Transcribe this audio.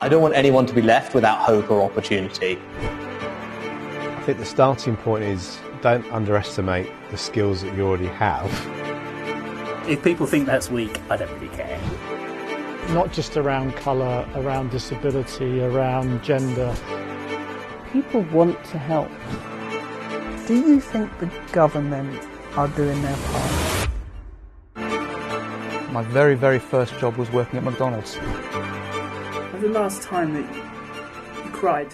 I don't want anyone to be left without hope or opportunity. I think the starting point is don't underestimate the skills that you already have. If people think that's weak, I don't really care. Not just around colour, around disability, around gender. People want to help. Do you think the government are doing their part? My very, very first job was working at McDonald's. The last time that you cried